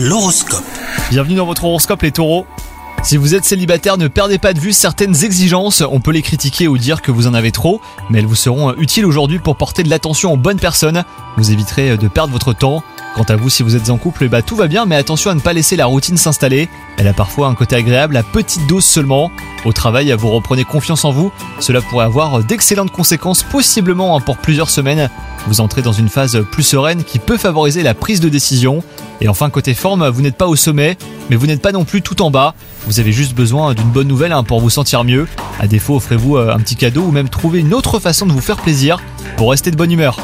L'horoscope. Bienvenue dans votre horoscope les taureaux. Si vous êtes célibataire, ne perdez pas de vue certaines exigences. On peut les critiquer ou dire que vous en avez trop, mais elles vous seront utiles aujourd'hui pour porter de l'attention aux bonnes personnes. Vous éviterez de perdre votre temps. Quant à vous, si vous êtes en couple, bah tout va bien, mais attention à ne pas laisser la routine s'installer. Elle a parfois un côté agréable à petite dose seulement. Au travail, vous reprenez confiance en vous. Cela pourrait avoir d'excellentes conséquences, possiblement hein, pour plusieurs semaines. Vous entrez dans une phase plus sereine qui peut favoriser la prise de décision. Et enfin, côté forme, vous n'êtes pas au sommet, mais vous n'êtes pas non plus tout en bas. Vous avez juste besoin d'une bonne nouvelle hein, pour vous sentir mieux. À défaut, offrez-vous euh, un petit cadeau ou même trouvez une autre façon de vous faire plaisir pour rester de bonne humeur.